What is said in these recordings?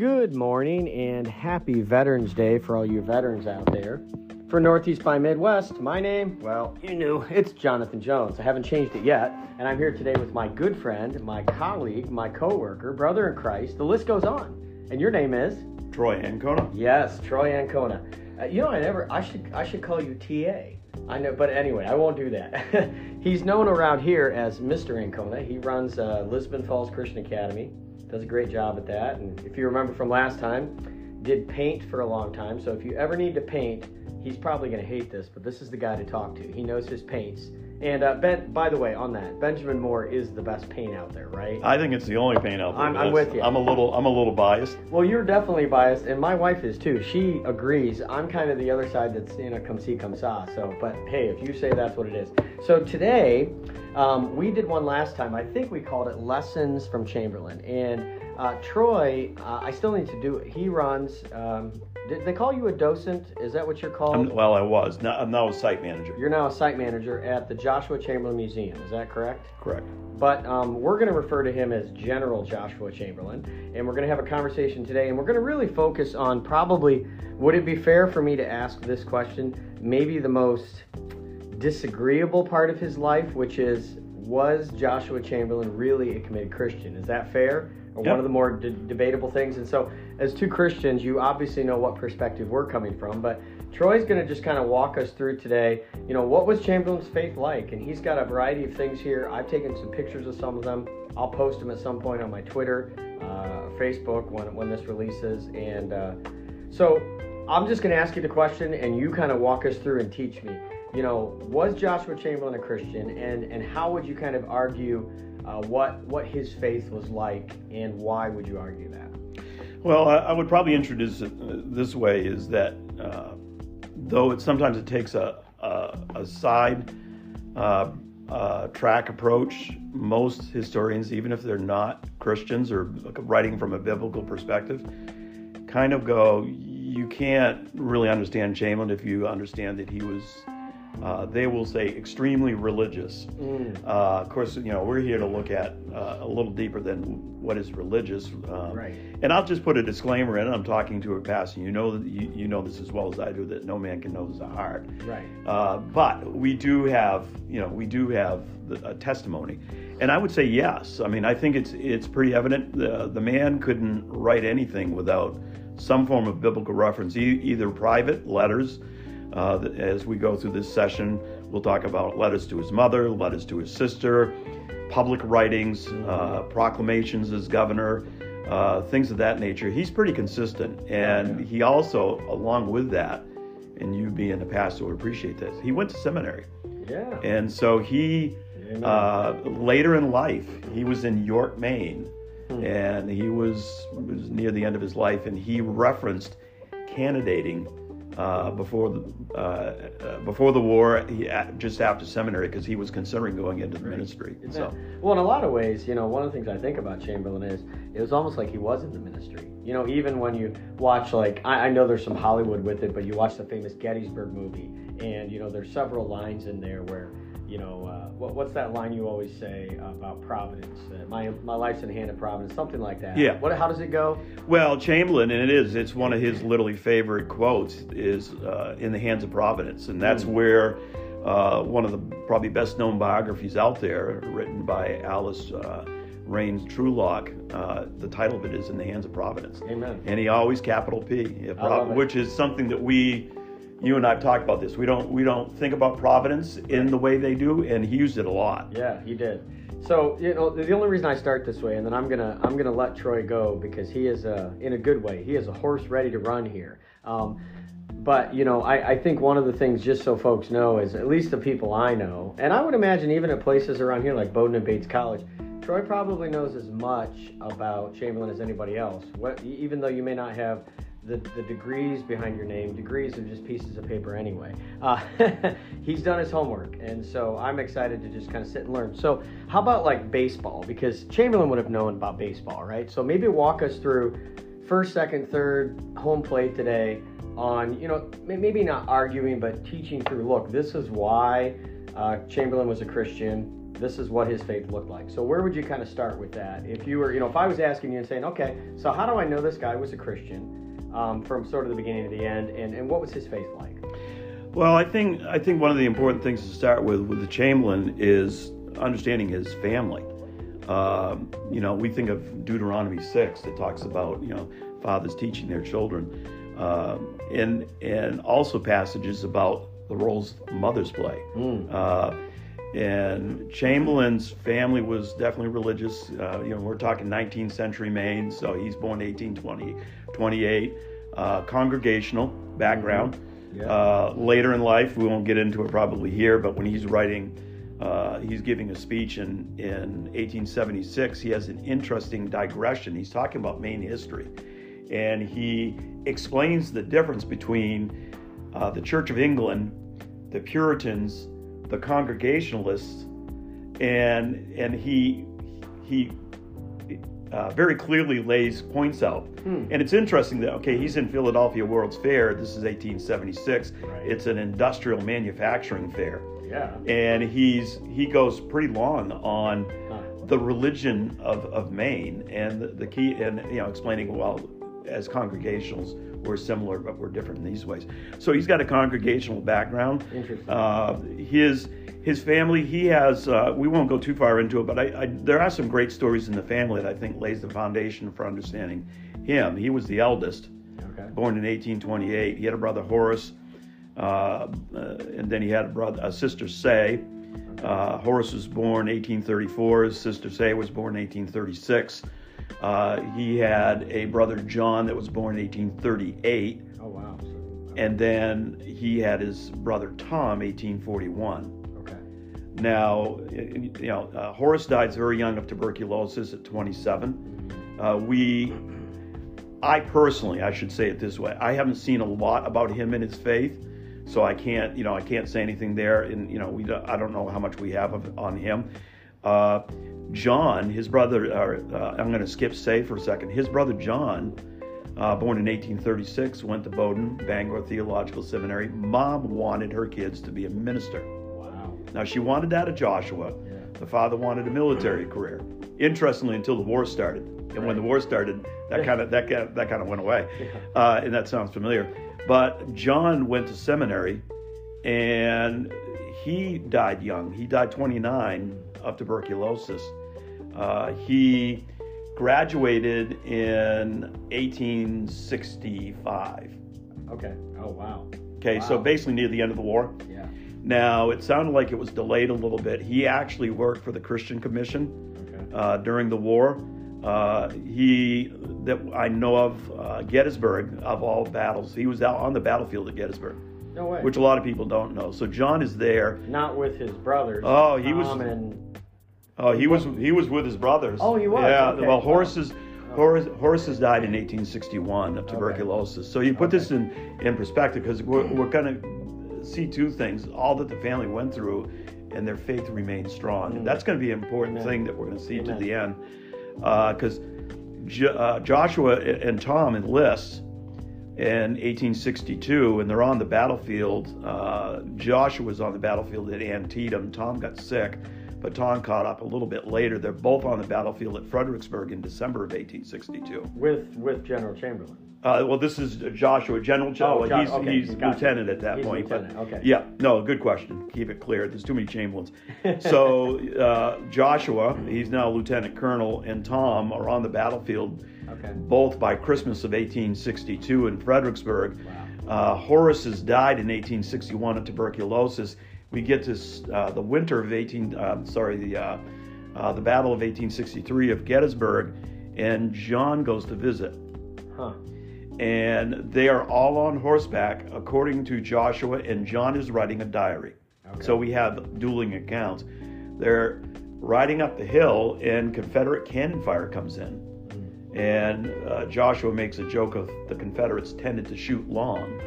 Good morning and happy Veterans Day for all you veterans out there. For Northeast by Midwest, my name, well, you knew, it's Jonathan Jones. I haven't changed it yet, and I'm here today with my good friend, my colleague, my coworker, brother in Christ. The list goes on. And your name is? Troy Ancona. Yes, Troy Ancona. Uh, you know, I never, I should, I should call you TA. I know, but anyway, I won't do that. He's known around here as Mr. Ancona. He runs uh, Lisbon Falls Christian Academy does a great job at that. And if you remember from last time, did paint for a long time. So if you ever need to paint, he's probably going to hate this, but this is the guy to talk to. He knows his paints. And uh, Ben, by the way, on that, Benjamin Moore is the best paint out there, right? I think it's the only paint out there. I'm, I'm with you. I'm a little, I'm a little biased. Well, you're definitely biased, and my wife is too. She agrees. I'm kind of the other side that's you know come see, come saw. So, but hey, if you say that's what it is. So today, um, we did one last time. I think we called it Lessons from Chamberlain, and uh, Troy, uh, I still need to do it. He runs. Um, did they call you a docent? Is that what you're called? I'm, well, I was. Now, I'm now a site manager. You're now a site manager at the Joshua Chamberlain Museum. Is that correct? Correct. But um, we're going to refer to him as General Joshua Chamberlain, and we're going to have a conversation today, and we're going to really focus on probably would it be fair for me to ask this question? Maybe the most disagreeable part of his life, which is was Joshua Chamberlain really a committed Christian? Is that fair? Yep. one of the more de- debatable things. And so, as two Christians, you obviously know what perspective we're coming from. But Troy's going to just kind of walk us through today. You know, what was Chamberlain's faith like? And he's got a variety of things here. I've taken some pictures of some of them. I'll post them at some point on my Twitter, uh, Facebook when, when this releases. And uh, so, I'm just going to ask you the question, and you kind of walk us through and teach me you know, was Joshua Chamberlain a Christian, and and how would you kind of argue uh, what what his faith was like, and why would you argue that? Well, I, I would probably introduce it uh, this way: is that uh, though it sometimes it takes a a, a side uh, uh, track approach, most historians, even if they're not Christians or writing from a biblical perspective, kind of go. You can't really understand Chamberlain if you understand that he was uh, they will say extremely religious. Mm. Uh, of course, you know we're here to look at uh, a little deeper than what is religious. Um, right. And I'll just put a disclaimer in. I'm talking to a pastor. You know, you, you know this as well as I do that no man can know the heart. Right. Uh, but we do have, you know, we do have the, a testimony, and I would say yes. I mean, I think it's it's pretty evident. The the man couldn't write anything without some form of biblical reference, e- either private letters uh, as we go through this session, we'll talk about letters to his mother, letters to his sister, public writings, uh, proclamations as governor, uh, things of that nature. He's pretty consistent. And he also, along with that, and you being a pastor would appreciate this, he went to seminary. Yeah. And so he, uh, later in life, he was in York, Maine. Hmm. And he was, was near the end of his life, and he referenced candidating uh, before the uh, uh, before the war, he, just after seminary, because he was considering going into the ministry. So, well, in a lot of ways, you know, one of the things I think about Chamberlain is it was almost like he was in the ministry. You know, even when you watch, like, I, I know there's some Hollywood with it, but you watch the famous Gettysburg movie, and you know, there's several lines in there where you know, uh, what, what's that line you always say about Providence? Uh, my my life's in the hand of Providence, something like that. Yeah. What? How does it go? Well, Chamberlain, and it is. It's one of his literally favorite quotes. Is uh, in the hands of Providence, and that's mm. where uh, one of the probably best known biographies out there, written by Alice. Uh, Rains Trulock, uh, the title of it is In the Hands of Providence. Amen. And he always capital P, which is something that we you and I've talked about this. We don't we don't think about providence in the way they do, and he used it a lot. Yeah, he did. So you know the only reason I start this way, and then I'm gonna I'm gonna let Troy go because he is a in a good way. He is a horse ready to run here. Um, but you know I, I think one of the things just so folks know is at least the people I know, and I would imagine even at places around here like Bowdoin and Bates College, Troy probably knows as much about Chamberlain as anybody else. What even though you may not have the, the degrees behind your name. Degrees are just pieces of paper anyway. Uh, he's done his homework, and so I'm excited to just kind of sit and learn. So, how about like baseball? Because Chamberlain would have known about baseball, right? So maybe walk us through first, second, third, home plate today on, you know, maybe not arguing, but teaching through. Look, this is why uh, Chamberlain was a Christian this is what his faith looked like. So where would you kind of start with that? If you were, you know, if I was asking you and saying, okay, so how do I know this guy was a Christian um, from sort of the beginning to the end, and, and what was his faith like? Well, I think I think one of the important things to start with with the Chamberlain is understanding his family. Um, you know, we think of Deuteronomy six that talks about you know fathers teaching their children, um, and and also passages about the roles mothers play. Mm. Uh, and Chamberlain's family was definitely religious. Uh, you know, we're talking 19th century Maine, so he's born 1820, 28. Uh, congregational background. Yeah. Uh, later in life, we won't get into it probably here, but when he's writing, uh, he's giving a speech in, in 1876. He has an interesting digression. He's talking about Maine history, and he explains the difference between uh, the Church of England, the Puritans, the Congregationalists, and and he he uh, very clearly lays points out. Hmm. And it's interesting that okay, he's in Philadelphia World's Fair. This is 1876. Right. It's an industrial manufacturing fair, Yeah. and he's he goes pretty long on Huh. the religion of, of Maine and the, the key and you know explaining well as congregationals we're similar but we're different in these ways. So he's got a congregational background. Interesting. Uh, his his family he has uh, we won't go too far into it but I, I, there are some great stories in the family that I think lays the foundation for understanding him. He was the eldest Okay. born in 1828. He had a brother Horace, uh, uh, and then he had a brother, a sister Sae. Uh, Horace was born 1834. His sister Sae was born 1836. Uh, he had a brother John that was born in 1838, Oh wow. And then he had his brother Tom 1841. okay. Now, you know, uh, Horace died very young of tuberculosis at 27. Uh, we, I personally, I should say it this way, I haven't seen a lot about him and his faith, so I can't, you know, I can't say anything there. And you know, we, I don't know how much we have of, on him. Uh, John, his brother, uh, uh, I'm going to skip Sae for a second. His brother John, uh, born in 1836, went to Bowdoin, Bangor Theological Seminary. Mom wanted her kids to be a minister. Wow. Now she wanted that of Joshua. Yeah. The father wanted a military career. Interestingly, until the war started, and when the war started, that kind of that kind that kind of went away, uh, and that sounds familiar. But John went to seminary, and he died young. He died 29 of tuberculosis. Uh, he graduated in 1865. Okay. Oh wow. Okay, so basically near the end of the war. Yeah. Now, it sounded like it was delayed a little bit. He actually worked for the Christian Commission Okay. uh, during the war. Uh, he, that I know of, uh, Gettysburg, of all battles, he was out on the battlefield at Gettysburg, No way. which a lot of people don't know. So John is there. Not with his brothers. Oh, he was- and Oh, he was he was with his brothers. Oh, he was? Yeah. Okay. Well, Horace's Horace, Horace has died in 1861 of tuberculosis. So you put Okay. this in in perspective because we're we're gonna see two things: all that the family went through, and their faith remained strong. And that's going to be an important Amen. thing that we're going to see to the end, because Jo- uh, Joshua and Tom enlist in 1862, and they're on the battlefield. Uh, Joshua's on the battlefield at Antietam. Tom got sick, but Tom caught up a little bit later. They're both on the battlefield at Fredericksburg in December of 1862. with with General Chamberlain. Uh, well, this is Joshua, General Joshua. Oh, he's okay, he's lieutenant at that He's point. but- lieutenant, okay. Yeah, no, good question. Keep it clear. There's too many Chamberlains. so uh, Joshua, he's now lieutenant colonel, and Tom are on the battlefield Okay. both by Christmas of 1862 in Fredericksburg. Wow. Uh, Horace has died in 1861 of tuberculosis. We get to uh, the winter of 18, uh, sorry, the uh, uh, the Battle of 1863 of Gettysburg, and John goes to visit, Huh. and they are all on horseback, according to Joshua, and John is writing a diary. Okay. So we have dueling accounts. They're riding up the hill, and Confederate cannon fire comes in. And uh, Joshua makes a joke of the Confederates tended to shoot long.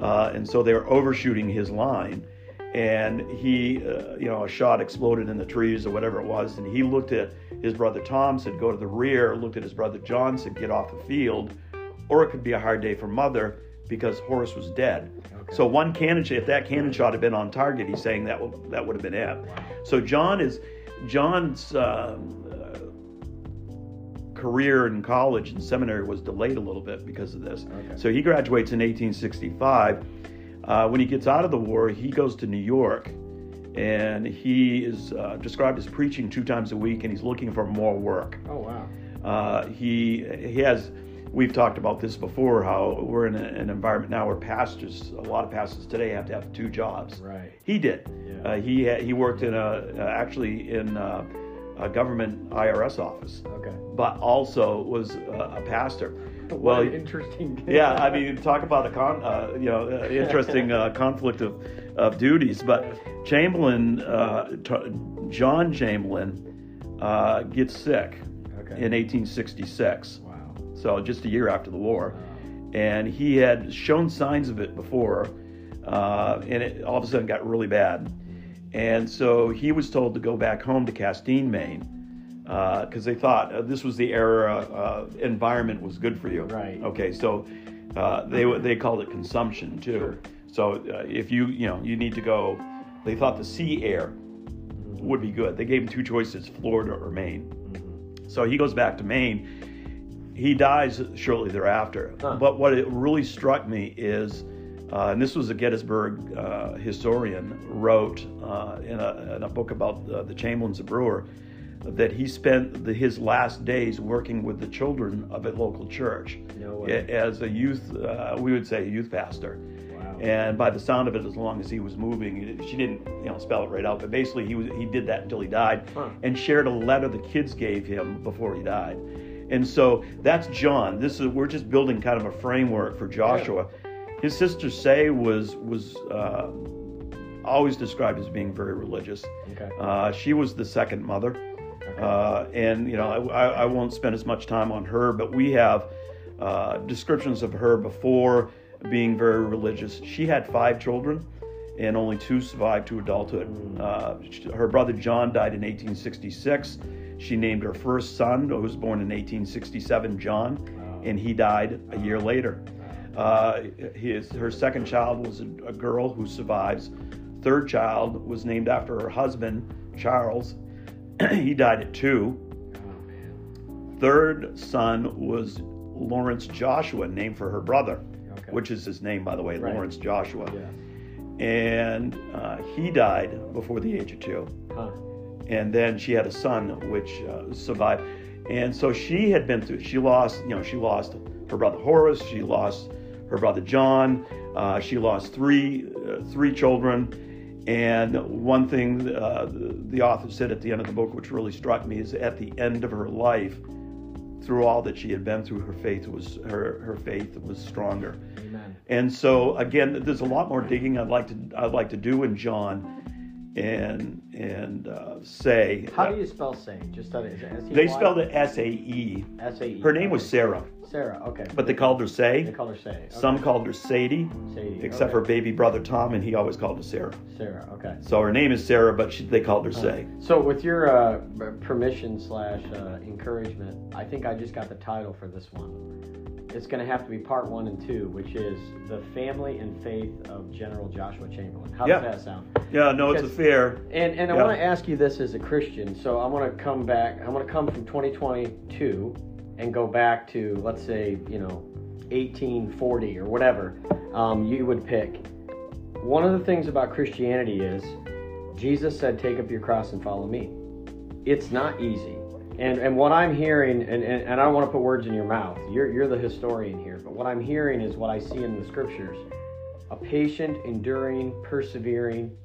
Uh, and so they're overshooting his line. And he, uh, you know, a shot exploded in the trees or whatever it was. And he looked at his brother Tom, said, go to the rear, looked at his brother John, said, get off the field. Or it could be a hard day for mother because Horace was dead. Okay. So one cannon shot, if that cannon shot had been on target, he's saying that would, that would have been it. So John is, John's uh, career in college and seminary was delayed a little bit because of this. Okay. So he graduates in 1865. Uh, when he gets out of the war, he goes to New York, and he is uh, described as preaching two times a week, and he's looking for more work. Oh wow. Uh, he he has. We've talked about this before. How we're in a, an environment now where pastors, a lot of pastors today, have to have two jobs. Right. He did. Yeah. Uh, he had, he worked in a uh, actually in a, a government IRS office, Okay. but also was a pastor. Well, interesting. yeah, I mean, talk about a con, uh, you know, uh, interesting uh, conflict of, of duties. But Chamberlain, uh, t- John Chamberlain, uh, gets sick Okay. in 1866. wow. So just a year after the war, Wow. and he had shown signs of it before, uh, and it all of a sudden got really bad. And so he was told to go back home to Castine, Maine, because they thought uh, this was the era uh, environment was good for you. Right. Okay, so uh, they they called it consumption too. Sure. So uh, if you you know you need to go, they thought the sea air would be good. They gave him two choices: Florida or Maine. Mhm. So he goes back to Maine. He dies shortly thereafter. Huh. But what it really struck me is, uh, and this was a Gettysburg uh, historian wrote uh, in, a, in a book about uh, the Chamberlains of Brewer, that he spent the, his last days working with the children of a local church No way. as a youth, uh, we would say a youth pastor. Wow. And by the sound of it, as long as he was moving, she didn't, you know, spell it right out. But basically, he was he did that until he died, Huh. and shared a letter the kids gave him before he died. And so that's John. This is we're just building kind of a framework for Joshua. His sister Sae was was uh, always described as being very religious. Okay. Uh, she was the second mother. Uh, and you know, I, I won't spend as much time on her, but we have uh, descriptions of her before being very religious. She had five children, and only two survived to adulthood. Uh, sh- her brother John died in 1866. She named her first son, who was born in 1867, John, and he died a year later. Uh, his, her second child was a, a girl who survives. Third child was named after her husband, Charles. he died at two. Oh man. Third son was Lawrence Joshua, named for her brother, Okay. which is his name, by the way, Right. Lawrence Joshua. Yeah. And uh, he died before the age of two. Huh. and then she had a son which uh, survived and so she had been through she lost you know she lost her brother horace she lost her brother john uh, she lost three uh, three children and one thing uh, the, author said at the end of the book which really struck me is at the end of her life through all that she had been through her faith was her her faith was stronger Amen. and so again, there's a lot more digging I'd like to I'd like to do in John, and and uh, Sae How do you spell Sae? Just that is it they spelled it S A E. S A E. Her name was Sarah, Sarah. Okay. but they called her Sae. They called her Sae. Okay. Some called her Sadie, Sadie. except okay. for baby brother Tom, and he always called her Sarah. Sarah. Okay. So her name is Sarah, but she, they called her Sae. So, with your uh, permission slash uh, encouragement, I think I just got the title for this one. It's going to have to be part one and two, which is the family and faith of General Joshua Chamberlain. How Yeah. does that sound? Yeah, no, it's a fair. And and I Yeah. want to ask you this as a Christian. So I want to come back. I want to come from 2022 and go back to let's say you know 1840 or whatever um, you would pick. One of the things about Christianity is Jesus said, "Take up your cross and follow me." It's not easy. And and what I'm hearing, and, and, and I don't want to put words in your mouth. You're you're the historian here, but what I'm hearing is what I see in the scriptures: a patient, enduring, persevering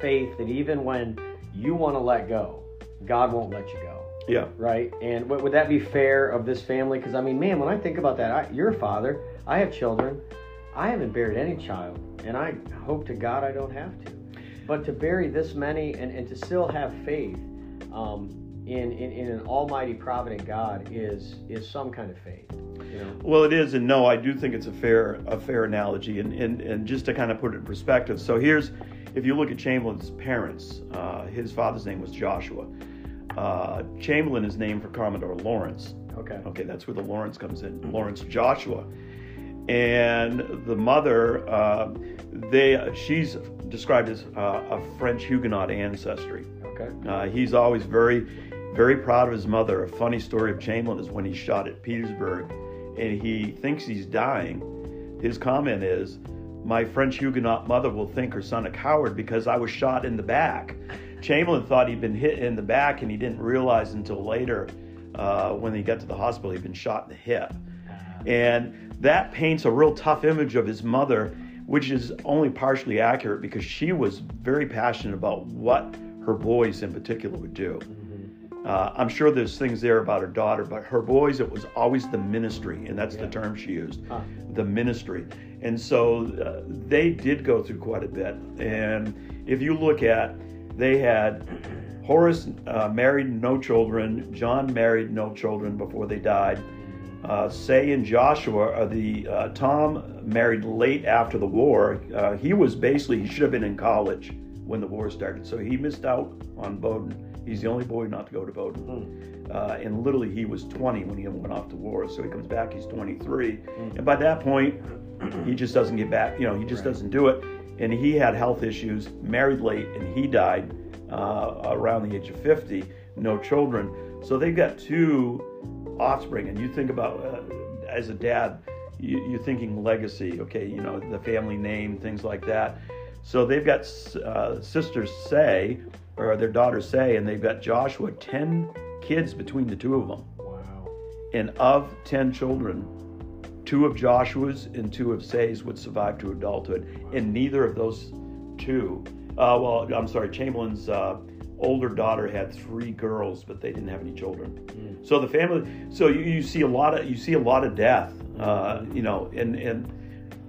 faith that even when you want to let go, God won't let you go. Yeah, Right? And would that be fair of this family? Because I mean, man, when I think about that, I, you're a father. I have children. I haven't buried any child, and I hope to God I don't have to. But to bury this many and, and to still have faith um, in, in in an Almighty Provident God is is some kind of faith. You know. Well, it is, and no, I do think it's a fair a fair analogy, and and, and just to kind of put it in perspective. So here's, if you look at Chamberlain's parents, uh, his father's name was Joshua. Uh, Chamberlain is named for Commodore Lawrence. Okay. Okay, that's where the Lawrence comes in, Lawrence Joshua, and the mother, uh, they she's described as uh, a French Huguenot ancestry. Okay. Okay. Uh, he's always very, very proud of his mother. A funny story of Chamberlain is when he's shot at Petersburg and he thinks he's dying. His comment is, My French Huguenot mother will think her son a coward because I was shot in the back. Chamberlain thought he'd been hit in the back and he didn't realize until later uh, when he got to the hospital he'd been shot in the hip. And that paints a real tough image of his mother, which is only partially accurate because she was very passionate about what her boys in particular would do. Uh, I'm sure there's things there about her daughter, but her boys, it was always the ministry, and that's the term she used Huh. the ministry. And so uh, they did go through quite a bit. And if you look at, they had Horace uh, married no children, John married no children before they died. Uh, Sae and Joshua are the uh, Tom married late after the war. Uh, he was basically he should have been in college when the war started, so he missed out on Bowdoin. He's the only boy not to go to Bowdoin. Uh, and literally, he was 20 when he went off to war. So he comes back, he's 23. And by that point, he just doesn't get back. You know, he just Right. doesn't do it. And he had health issues, married late, and he died uh, around the age of 50, no children. So they've got two offspring. And you think about, uh, as a dad, you, you're thinking legacy, okay, you know, the family name, things like that. So they've got uh, sisters Sae, or their daughters Sae, and they've got Joshua, 10 kids between the two of them. Wow. And of 10 children, two of Joshua's and two of Sae's would survive to adulthood. And neither of those two, uh, well, I'm sorry, Chamberlain's uh, older daughter had three girls, but they didn't have any children. So the family, so you, you see a lot of, you see a lot of death, uh, you know, and, and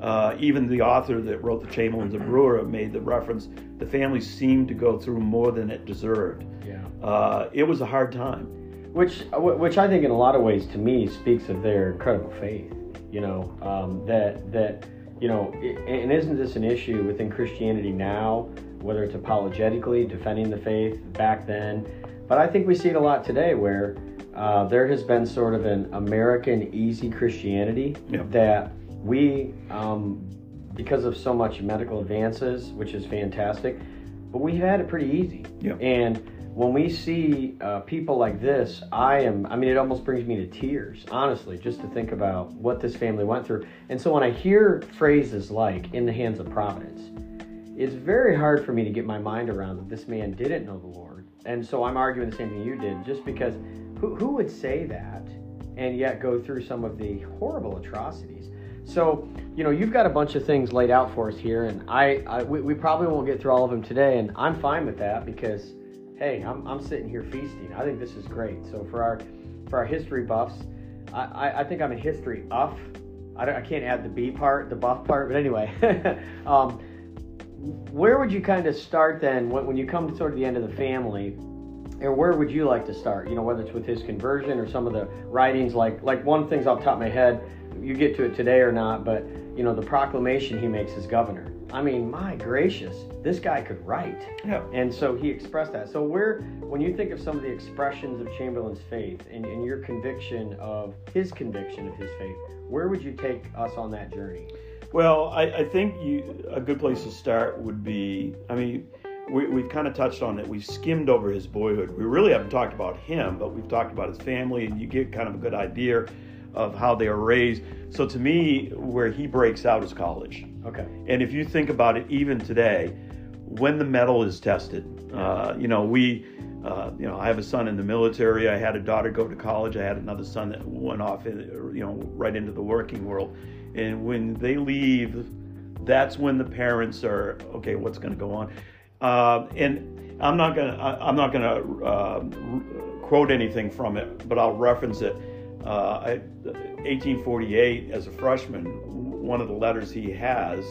uh, even the author that wrote the Chamberlains of Brewer made the reference, the family seemed to go through more than it deserved. Yeah. Uh, it was a hard time. Which, which I think, in a lot of ways, to me, speaks of their incredible faith. You know, um, that that you know, i- and isn't this an issue within Christianity now? Whether it's apologetically defending the faith back then, but I think we see it a lot today, where uh, there has been sort of an American easy Christianity Yeah. that we, um, because of so much medical advances, which is fantastic, but we've had it pretty easy. Yeah. And when we see uh, people like this, I am, I mean, it almost brings me to tears, honestly, just to think about what this family went through. And so when I hear phrases like, in the hands of providence, it's very hard for me to get my mind around that this man didn't know the Lord. And so I'm arguing the same thing you did, just because who, who would say that and yet go through some of the horrible atrocities? So, you know, you've got a bunch of things laid out for us here, and I, I we, we probably won't get through all of them today, and I'm fine with that because, hey, I'm, I'm sitting here feasting. I think this is great. So for our for our history buffs, I, I, I think I'm a history uff. I, I can't add the B part, the buff part, but anyway. um, where would you kind of start then when, when you come to sort of the end of the family and where would you like to start you know whether it's with his conversion or some of the writings like like one thing's off the top of my head you get to it today or not but you know the proclamation he makes as governor i mean my gracious this guy could write Yeah. and so he expressed that so where when you think of some of the expressions of chamberlain's faith and, and your conviction of his conviction of his faith where would you take us on that journey Well, I, I think you, a good place to start would be I mean, we, we've kind of touched on it. We've skimmed over his boyhood. We really haven't talked about him, but we've talked about his family, and you get kind of a good idea of how they are raised. So to me, where he breaks out is college. Okay And if you think about it, even today, when the mettle is tested, uh, you know, we, uh, you know, I have a son in the military. I had a daughter go to college. I had another son that went off, in, you know, right into the working world. And when they leave, that's when the parents are okay. What's going to go on? Uh, and I'm not gonna, I, I'm not gonna uh, quote anything from it, but I'll reference it. Uh, I, 1848, as a freshman, one of the letters he has,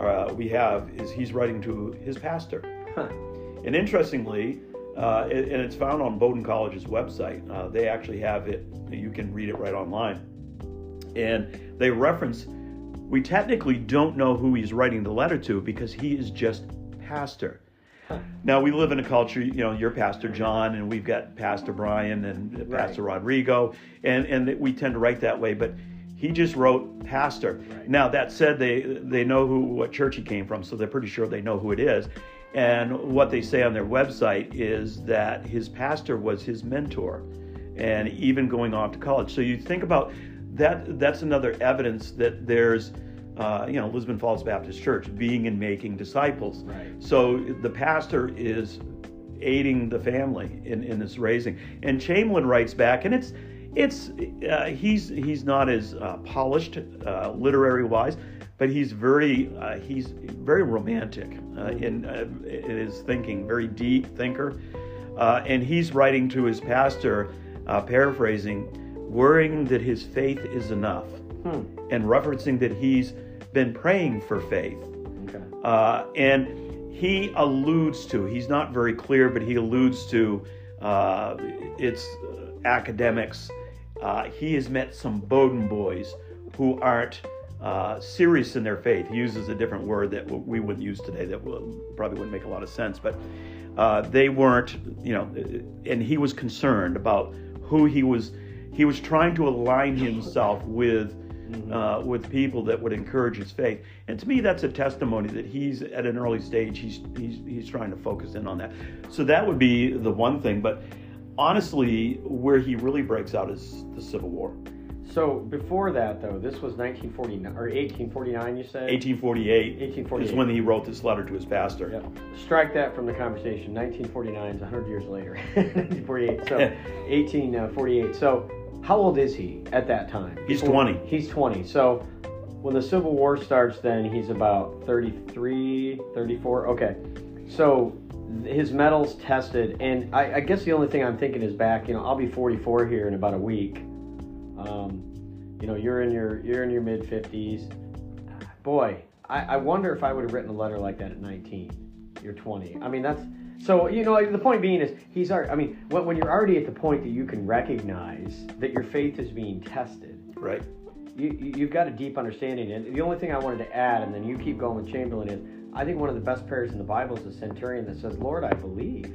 uh, we have, is he's writing to his pastor. Huh. And interestingly, uh, it- and it's found on Bowdoin College's website. Uh, they actually have it. You can read it right online. And they reference, we technically don't know who he's writing the letter to because he is just pastor. Now we live in a culture, you know, you're Pastor John, and we've got Pastor Brian and Right. Pastor Rodrigo, and and we tend to write that way. But he just wrote pastor. Right. Now that said, they they know who what church he came from, so they're pretty sure they know who it is. And what they say on their website is that his pastor was his mentor and even going off to college. So you think about that, that's another evidence that there's, uh, you know, Lisbon Falls Baptist Church being and making disciples. Right. So the pastor is aiding the family in, in this raising. And Chamberlain writes back, and it's, it's uh, he's he's not as uh, polished uh, literary wise, but he's very uh, he's very romantic uh, in, uh, in his thinking, very deep thinker, and he's writing to his pastor, paraphrasing, worrying that his faith is enough, hmm. and referencing that he's been praying for faith, okay. and he alludes to he's not very clear, but he alludes to it's academics uh, he has met some Bowdoin boys who aren't uh, serious in their faith. He uses a different word that we wouldn't use today that probably wouldn't make a lot of sense, but uh, they weren't, you know, and he was concerned about who he was. He was trying to align himself with. Mm-hmm. Uh, with people that would encourage his faith, and to me, that's a testimony that he's at an early stage. He's he's he's trying to focus in on that. So that would be the one thing. But honestly, where he really breaks out is the Civil War. So before that, though, this was 1949 or 1849. You said 1848. 1848 is when he wrote this letter to his pastor. Yep. Strike that from the conversation. 1949 is 100 years later. 1948. So 1848. So how old is he at that time? He's 20. He's 20. So when the Civil War starts, then he's about 33, 34. Okay. So his metals tested, and I, I, guess the only thing I'm thinking is back. You know, I'll be 44 here in about a week. Um, you know, you're in your you're in your mid 50s. Boy, I, I wonder if I would have written a letter like that at 19. You're 20. I mean, that's so. You know, the point being is he's. already. I mean, when, when you're already at the point that you can recognize that your faith is being tested, right? You, you've got a deep understanding. And the only thing I wanted to add, and then you keep going with Chamberlain, is I think one of the best prayers in the Bible is the centurion that says, Lord, I believe.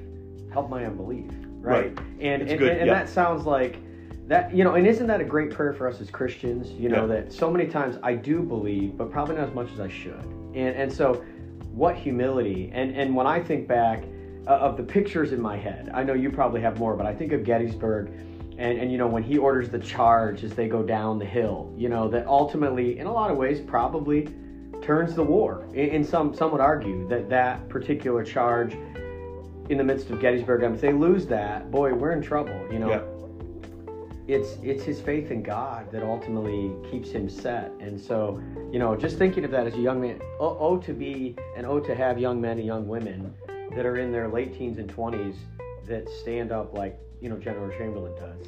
Help my unbelief. Right. right. And, and, and, and that sounds like that, you know, and isn't that a great prayer for us as Christians? You know, that so many times I do believe, but probably not as much as I should. And, and so, what humility. And, and when I think back uh, of the pictures in my head, I know you probably have more, but I think of Gettysburg. And, and you know when he orders the charge as they go down the hill you know that ultimately in a lot of ways probably turns the war. And some some would argue that that particular charge in the midst of Gettysburg, if they lose that, boy, we're in trouble. You know, yeah. it's it's his faith in God that ultimately keeps him set. And so, you know, just thinking of that as a young man, oh, oh to be and oh to have young men and young women that are in their late teens and twenties that stand up like you know General Chamberlain does.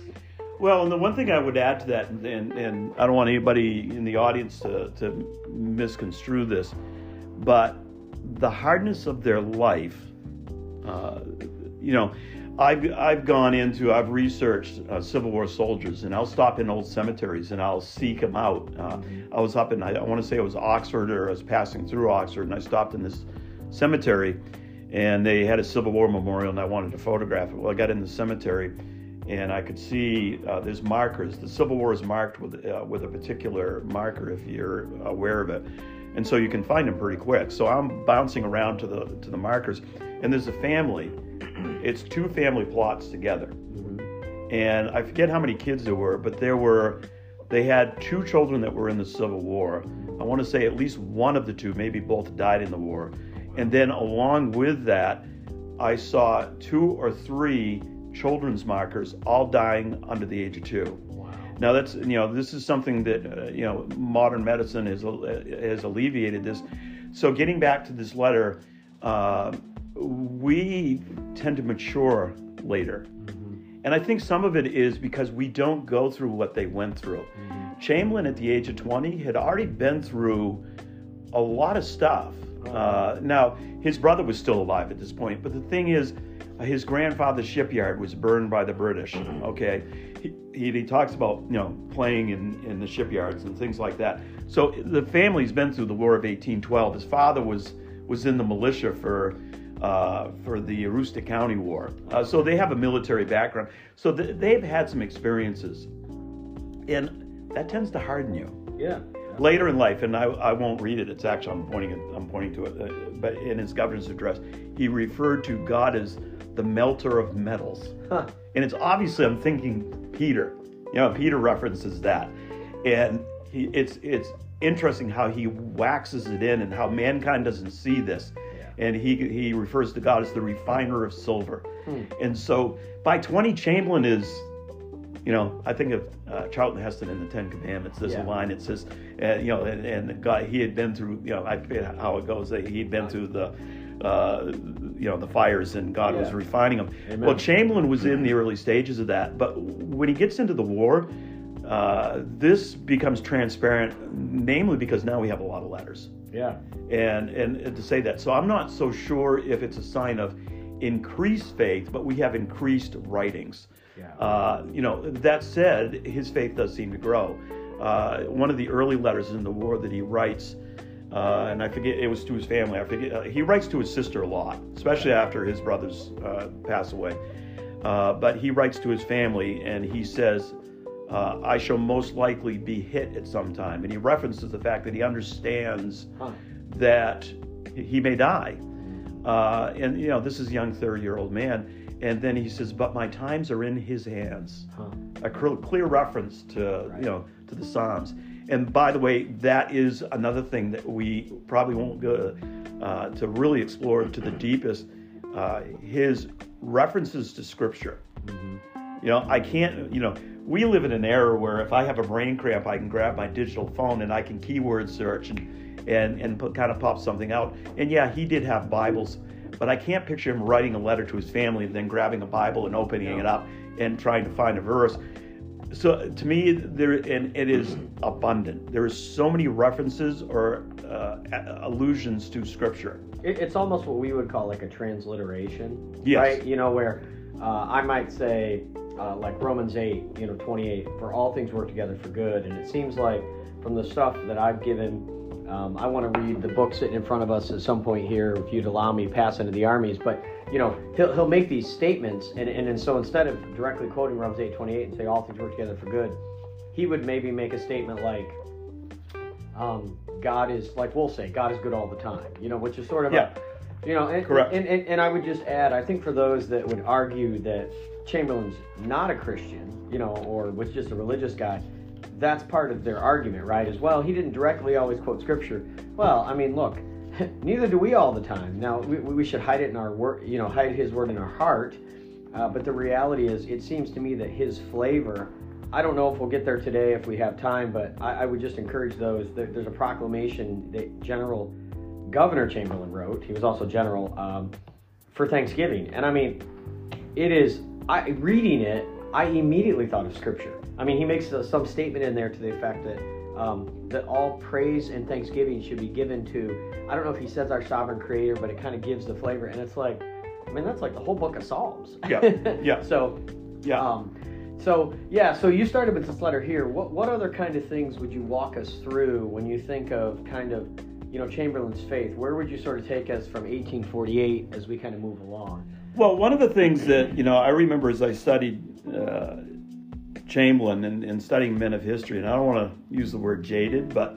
Well, and the one thing I would add to that, and, and I don't want anybody in the audience to, to misconstrue this, but the hardness of their life, uh, you know, I've, I've gone into, I've researched uh, Civil War soldiers, and I'll stop in old cemeteries and I'll seek them out. Uh, I was up in, I, I want to say it was Oxford, or I was passing through Oxford, and I stopped in this cemetery, and they had a Civil War memorial, and I wanted to photograph it. Well, I got in the cemetery and I could see uh, there's markers. The Civil War is marked with uh, with a particular marker if you're aware of it, and so you can find them pretty quick. So I'm bouncing around to the to the markers, and there's a family. It's two family plots together, and I forget how many kids there were, but there were. They had two children that were in the Civil War. I want to say at least one of the two, maybe both, died in the war. And then along with that, I saw two or three children's markers, all dying under the age of two. Wow. Now that's you know this is something that uh, you know modern medicine has uh, has alleviated this. So getting back to this letter, uh, we tend to mature later, mm-hmm. and I think some of it is because we don't go through what they went through. Mm-hmm. Chamberlain at the age of 20 had already been through a lot of stuff. Uh-huh. Uh, now his brother was still alive at this point, but the thing is his grandfather's shipyard was burned by the British. Okay, he, he, he, talks about you know playing in, in the shipyards and things like that. So the family's been through the War of 1812. His father was was in the militia for uh, for the Aroostook County War, uh, so they have a military background. So th- they've had some experiences, and that tends to harden you. Yeah. Later in life, and I, I won't read it. It's actually I'm pointing it, I'm pointing to it. Uh, but in his governor's address, he referred to God as the melter of metals, Huh. and it's obviously I'm thinking Peter. You know, Peter references that, and he, it's it's interesting how he waxes it in and how mankind doesn't see this. Yeah. And he he refers to God as the refiner of silver. Hmm. And so by 20, Chamberlain is, you know, I think of uh, Charlton Heston in the Ten Commandments. There's Yeah. a line that says, uh, you know, and, and the guy he had been through, you know, I forget how it goes. That he'd been through the, uh, you know, the fires, and God was refining him. Amen. Well, Chamberlain was in the early stages of that, but when he gets into the war. Uh, this becomes transparent, namely because now we have a lot of letters Yeah. and and to say that. So I'm not so sure if it's a sign of increased faith, but we have increased writings. Yeah. Uh, you know, that said, his faith does seem to grow. Uh, one of the early letters in the war that he writes, uh, and I forget it was to his family. I forget uh, he writes to his sister a lot, especially after his brothers uh, pass away. Uh, but he writes to his family, and he says, uh, "I shall most likely be hit at some time," and he references the fact that he understands Huh. that he may die. Uh, and you know, this is a young 30-year-old man, and then he says, "But my times are in His hands." Huh. A clear, clear reference to Right. you know to the Psalms. And by the way, that is another thing that we probably won't go uh, to really explore to the deepest. Uh, his references to Scripture. You know, I can't, you know, we live in an era where if I have a brain cramp, I can grab my digital phone and I can keyword search and and and put, kind of pop something out. And yeah, he did have Bibles, but I can't picture him writing a letter to his family and then grabbing a Bible and opening it up and trying to find a verse. So to me, there and it is abundant. There is so many references or uh, allusions to Scripture. It, it's almost what we would call like a transliteration, Yes. right? You know, where uh, I might say, uh, like Romans 8, you know, 28, for all things work together for good. And it seems like from the stuff that I've given, um, I want to read the book sitting in front of us at some point here, if you'd allow me, Passing of the Armies. But, you know, he'll, he'll make these statements. And, and, and so instead of directly quoting Romans 8, 28 and say all things work together for good, he would maybe make a statement like, um, God is, like we'll say, God is good all the time, you know, which is sort of Yeah. a, you know, and, Correct. And, and, and I would just add, I think for those that would argue that Chamberlain's not a Christian, you know, or was just a religious guy, that's part of their argument, right? As well, he didn't directly always quote scripture. Well, I mean, look, neither do we all the time. Now, we, we should hide it in our word, you know, hide his word in our heart. Uh, but the reality is, it seems to me that his flavor, I don't know if we'll get there today if we have time, but I, I would just encourage those. There, there's a proclamation that General Governor Chamberlain wrote. He was also general um, for Thanksgiving, and I mean, it is. I reading it, I immediately thought of Scripture. I mean, he makes some statement in there to the effect that um, that all praise and thanksgiving should be given to. I don't know if he says our sovereign Creator, but it kind of gives the flavor, and it's like, I mean, that's like the whole book of Psalms. Yeah, yeah. so, Yeah. um, so yeah, so you started with this letter here. What what other kind of things would you walk us through when you think of kind of you know Chamberlain's faith? Where would you sort of take us from 1848 as we kind of move along? Well, one of the things that you know I remember as I studied uh, Chamberlain and, studying men of history, and I don't want to use the word jaded, but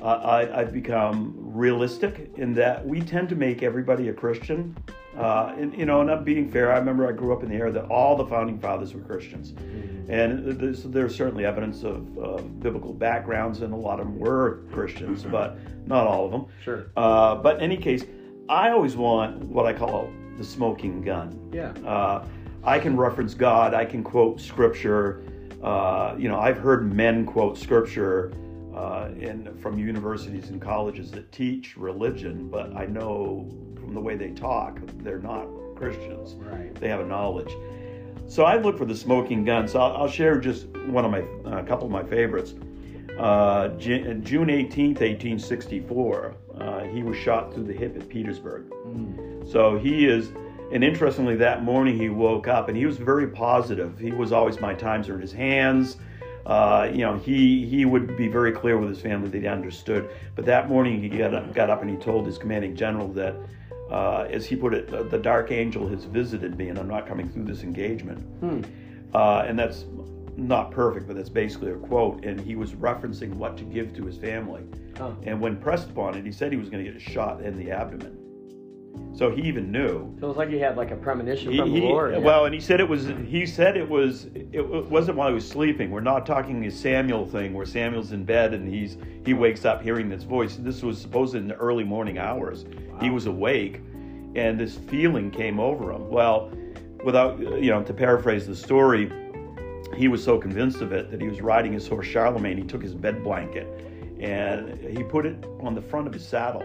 uh, I, I've become realistic in that we tend to make everybody a Christian. Uh, and, you know, not being fair, I remember I grew up in the era that all the founding fathers were Christians, and there's, there's certainly evidence of, of biblical backgrounds, and a lot of them were Christians, but not all of them. Sure. Uh, but in any case, I always want what I call the smoking gun. Yeah. Uh, I can reference God. I can quote scripture. Uh, you know, I've heard men quote scripture uh, in from universities and colleges that teach religion, but I know from the way they talk, they're not Christians. Right. They have a knowledge. So I look for the smoking gun. So I'll, I'll share just one of my, a couple of my favorites. Uh, Ju- June 18th, 1864, uh, he was shot through the hip at Petersburg. So he is, and interestingly, that morning he woke up and he was very positive. He was always my times are in his hands. Uh, you know, he he would be very clear with his family that he understood. But that morning he got up, got up and he told his commanding general that, uh, as he put it, the, the dark angel has visited me and I'm not coming through this engagement. Uh, and that's not perfect, but that's basically a quote. And he was referencing what to give to his family. And when pressed upon it, he said he was going to get a shot in the abdomen. So he even knew. So it's like he had like a premonition He- from he- Lord. yeah. Well, and he said it was. He said it was. It wasn't while he was sleeping. We're not talking a Samuel thing where Samuel's in bed and he's he wakes up hearing this voice. This was supposed in the early morning hours. He was awake, and this feeling came over him. Well, without you know to paraphrase the story, he was so convinced of it that he was riding his horse Charlemagne. He took his bed blanket and he put it on the front of his saddle,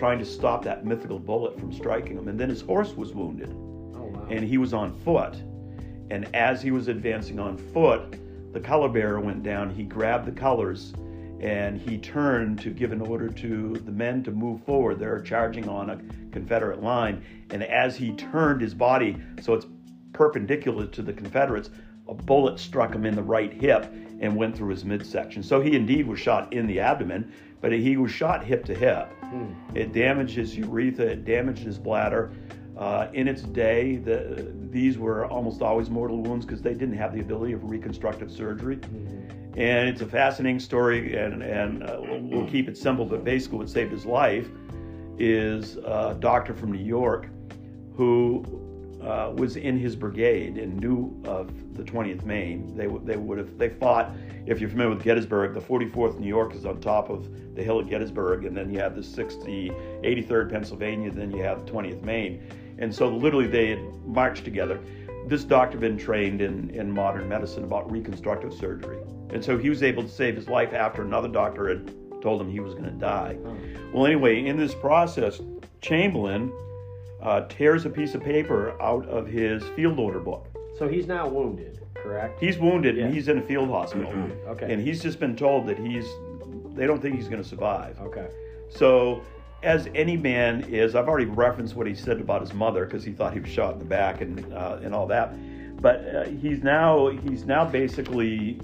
trying to stop that mythical bullet from striking him. And then his horse was wounded oh wow. and he was on foot. And as he was advancing on foot, the color bearer went down. He grabbed the colors and he turned to give an order to the men to move forward. They're charging on a Confederate line. And as he turned his body so it's perpendicular to the Confederates, a bullet struck him in the right hip and went through his midsection. So he indeed was shot in the abdomen, but he was shot hip to hip. Hmm. It damages urethra, it damages bladder. Uh, in its day, the, these were almost always mortal wounds because they didn't have the ability of reconstructive surgery. And it's a fascinating story, and, and uh, we'll, we'll keep it simple, but basically, what saved his life is a doctor from New York who uh, was in his brigade and knew of the 20th Maine. They, would- they would have, they fought, if you're familiar with Gettysburg, the 44th New York is on top of the hill at Gettysburg, and then you have the 60, 83rd Pennsylvania, then you have the 20th Maine. And so literally they had marched together. This doctor had been trained in, in modern medicine about reconstructive surgery. And so he was able to save his life after another doctor had told him he was going to die. Well, anyway, in this process, Chamberlain uh, tears a piece of paper out of his field order book. So he's now wounded, correct? He's wounded Yeah. and he's in a field hospital. Okay. And he's just been told that he's, they don't think he's going to survive. Okay. So, as any man is, I've already referenced what he said about his mother because he thought he was shot in the back and uh, and all that. But uh, he's now he's now basically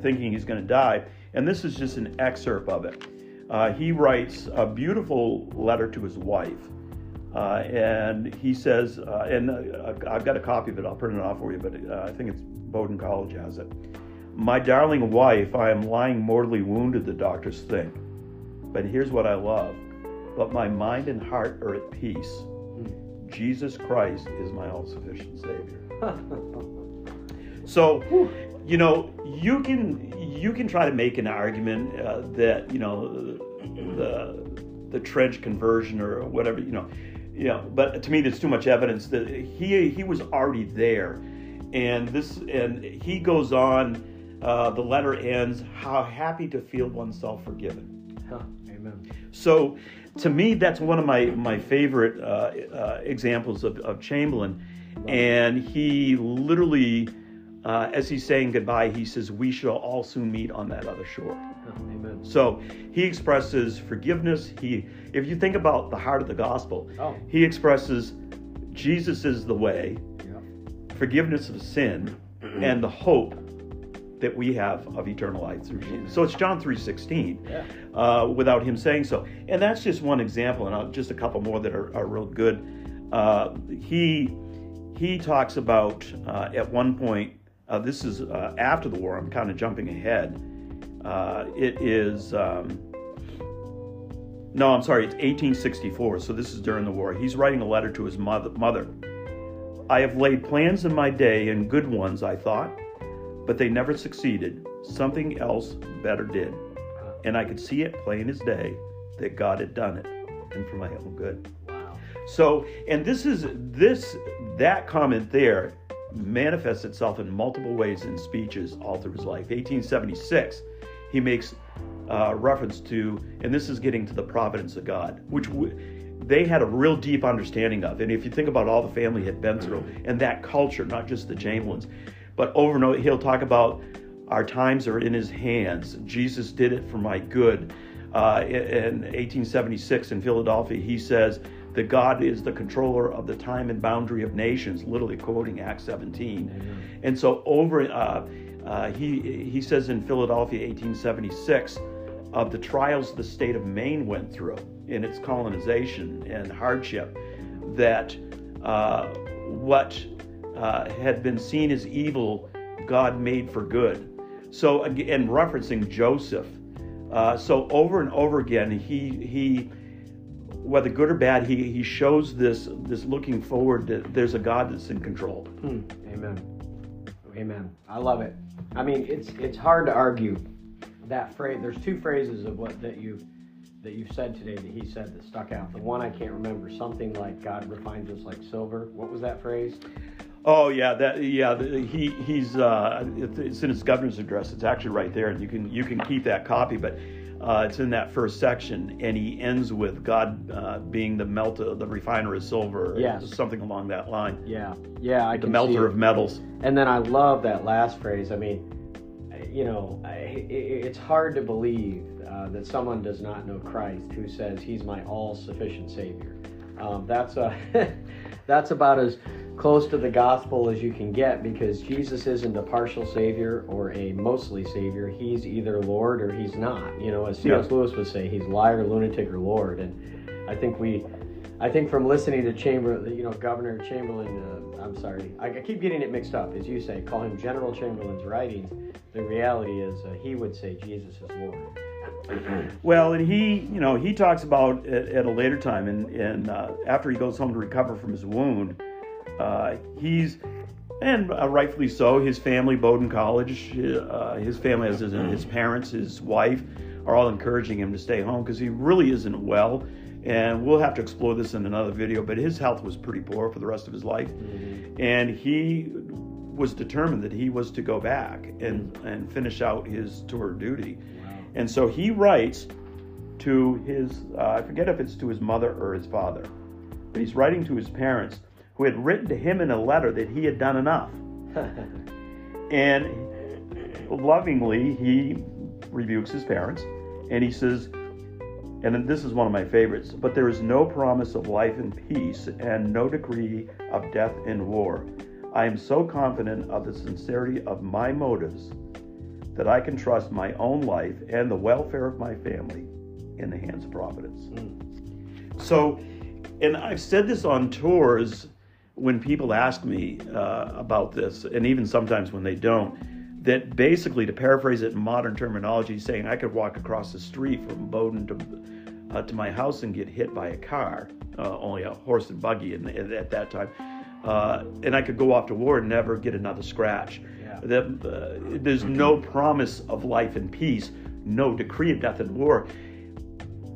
thinking he's going to die, and this is just an excerpt of it. Uh, he writes a beautiful letter to his wife, uh, and he says, uh, and uh, I've got a copy of it. I'll print it off for you, but uh, I think it's Bowdoin College has it. My darling wife, I am lying mortally wounded. The doctors think. But here's what I love. But my mind and heart are at peace. Jesus Christ is my all sufficient Savior. So, you know, you can you can try to make an argument uh, that you know the the trench conversion or whatever you know, you know. But to me, there's too much evidence that he he was already there, and this and he goes on. Uh, the letter ends. How happy to feel oneself forgiven. Huh. Amen. So, to me, that's one of my my favorite uh, uh, examples of, of Chamberlain, and he literally, uh, as he's saying goodbye, he says, "We shall all soon meet on that other shore." Amen. So he expresses forgiveness. He, if you think about the heart of the gospel, Oh. he expresses Jesus is the way, Yeah. forgiveness of sin, and the hope that we have of eternal life through Jesus. So it's John three sixteen Yeah. uh, without him saying so. And that's just one example, and I'll, just a couple more that are, are real good. Uh, he he talks about uh, at one point. Uh, this is uh, after the war. I'm kind of jumping ahead. Uh, it is. Um, no, I'm sorry. It's 1864. So this is during the war. He's writing a letter to his mother. Mother. I have laid plans in my day, and good ones, I thought, but they never succeeded. Something else better did and I could see it plain as day that God had done it, and for my own good. Wow. So, and this is this that comment there manifests itself in multiple ways in speeches all through his life. 1876, he makes uh, reference to, and this is getting to the providence of God, which w- they had a real deep understanding of. And if you think about all the family had been through and that culture, not just the Chamberlains, but over and over, he'll talk about our times are in his hands. Jesus did it for my good. Uh, in 1876 in Philadelphia, he says that God is the controller of the time and boundary of nations, literally quoting Acts 17. And so over, uh, uh, he, he says in Philadelphia, 1876, of the trials the state of Maine went through in its colonization and hardship, that uh, what uh, had been seen as evil God made for good. So again, referencing Joseph. Uh, so over and over again, he he whether good or bad, he he shows this this looking forward that there's a God that's in control. Hmm. Amen. Amen. I love it. I mean, it's it's hard to argue that phrase. There's two phrases of what that you that you've said today that he said that stuck out. The one I can't remember, something like God refines us like silver. What was that phrase? Oh yeah, that yeah. He he's uh, it's in his governor's address. It's actually right there, and you can you can keep that copy. But uh, it's in that first section, and he ends with God uh, being the melter, the refiner of silver, yes. something along that line. Yeah, yeah, I the melter of metals. And then I love that last phrase. I mean, you know, it's hard to believe uh, that someone does not know Christ who says He's my all-sufficient Savior. Um, that's a that's about as close to the gospel as you can get because Jesus isn't a partial savior or a mostly savior. He's either Lord or he's not. You know, as C.S. Yeah. Lewis would say, he's liar, lunatic, or Lord. And I think we, I think from listening to Chamber, you know, Governor Chamberlain, uh, I'm sorry, I, I, keep getting it mixed up. As you say, call him General Chamberlain's writings. The reality is, uh, he would say Jesus is Lord. well, and he, you know, he talks about at, at a later time, and, and uh, after he goes home to recover from his wound uh, he's, and uh, rightfully so, his family, Bowdoin College, uh, his family, as his, his parents, his wife, are all encouraging him to stay home because he really isn't well. And we'll have to explore this in another video, but his health was pretty poor for the rest of his life. Mm-hmm. And he was determined that he was to go back and, and finish out his tour of duty. Wow. And so he writes to his, uh, I forget if it's to his mother or his father, but he's writing to his parents who had written to him in a letter that he had done enough. and lovingly, he rebukes his parents and he says, and this is one of my favorites, but there is no promise of life and peace and no decree of death and war. I am so confident of the sincerity of my motives that I can trust my own life and the welfare of my family in the hands of Providence. Mm. So, and I've said this on tours when people ask me uh, about this, and even sometimes when they don't, that basically, to paraphrase it in modern terminology, saying I could walk across the street from Bowdoin to uh, to my house and get hit by a car, uh, only a horse and buggy in, at that time, uh, and I could go off to war and never get another scratch. Yeah. That, uh, there's no promise of life and peace, no decree of death and war.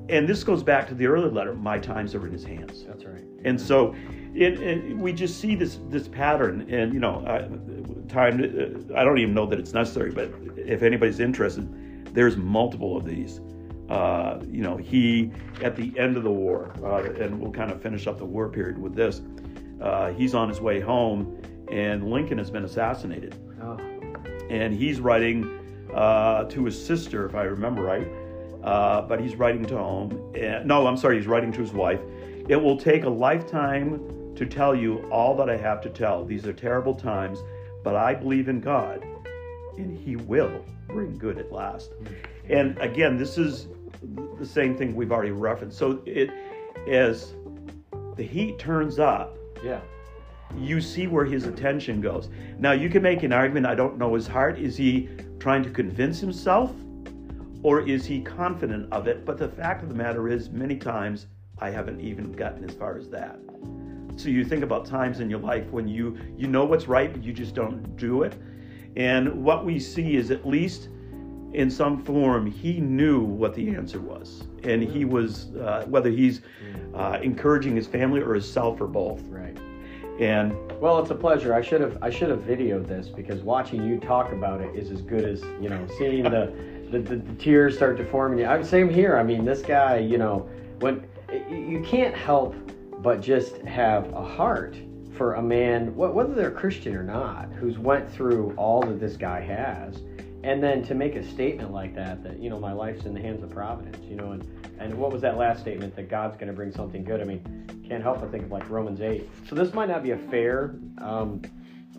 And this goes back to the earlier letter. My times are in His hands. That's right. And so it, it, we just see this this pattern, and you know, time. I don't even know that it's necessary, but if anybody's interested, there's multiple of these. Uh, you know, he at the end of the war, uh, and we'll kind of finish up the war period with this. Uh, he's on his way home, and Lincoln has been assassinated, oh. and he's writing uh, to his sister, if I remember right. Uh, but he's writing to home. And, no, I'm sorry, he's writing to his wife. It will take a lifetime to tell you all that I have to tell. These are terrible times, but I believe in God, and He will bring good at last. And again, this is the same thing we've already referenced. So it as the heat turns up, yeah, you see where his attention goes. Now you can make an argument. I don't know his heart. Is he trying to convince himself, or is he confident of it? But the fact of the matter is, many times I haven't even gotten as far as that. So you think about times in your life when you you know what's right, but you just don't do it. And what we see is at least in some form he knew what the answer was, and he was uh, whether he's uh, encouraging his family or himself or both. Right. And well, it's a pleasure. I should have I should have videoed this because watching you talk about it is as good as you know seeing the the, the, the tears start to form in you. I'm same here. I mean, this guy, you know, when you can't help but just have a heart for a man, whether they're Christian or not, who's went through all that this guy has, and then to make a statement like that, that you know my life's in the hands of Providence, you know, and and what was that last statement that God's going to bring something good? I mean, can't help but think of like Romans eight. So this might not be a fair um,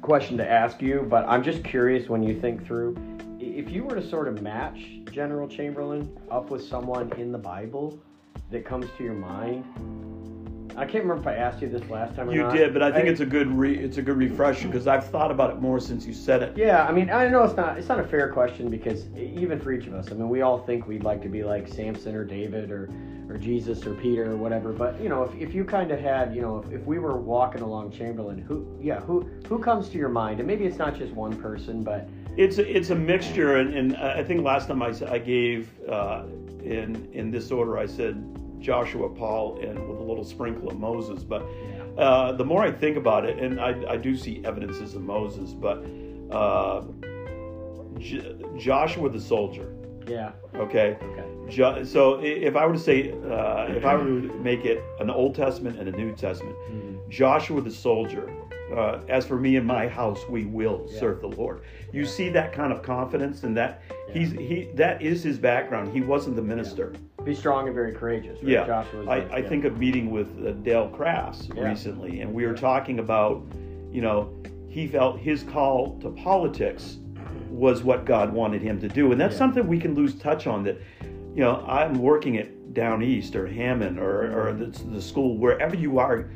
question to ask you, but I'm just curious when you think through if you were to sort of match General Chamberlain up with someone in the Bible that comes to your mind I can't remember if I asked you this last time or You not. did, but I think it's a good re, it's a good refresher because I've thought about it more since you said it. Yeah, I mean, I know it's not it's not a fair question because even for each of us, I mean, we all think we'd like to be like Samson or David or or Jesus or Peter or whatever. But you know, if, if you kind of had, you know, if, if we were walking along Chamberlain, who, yeah, who who comes to your mind? And maybe it's not just one person, but It's a, it's a mixture, and, and I think last time I gave uh, in in this order, I said Joshua, Paul, and with a little sprinkle of Moses. But uh, the more I think about it, and I, I do see evidences of Moses, but uh, J- Joshua the soldier. yeah, Okay. okay, Jo- so if I were to say, uh, if I were to make it an Old Testament and a New Testament, Mhm. Joshua the soldier. Uh, as for me and my house, we will Yeah. serve the Lord. You see that kind of confidence, and that he's he that is his background. He wasn't the minister. be strong and very courageous. Right? Yeah, Joshua's I, I think of meeting with uh, Dale Crafts Yeah. recently, and we were talking about, you know, he felt his call to politics was what God wanted him to do, and that's Yeah. something we can lose touch on. That, you know, I'm working at Down East or Hammond or or the, the school wherever you are,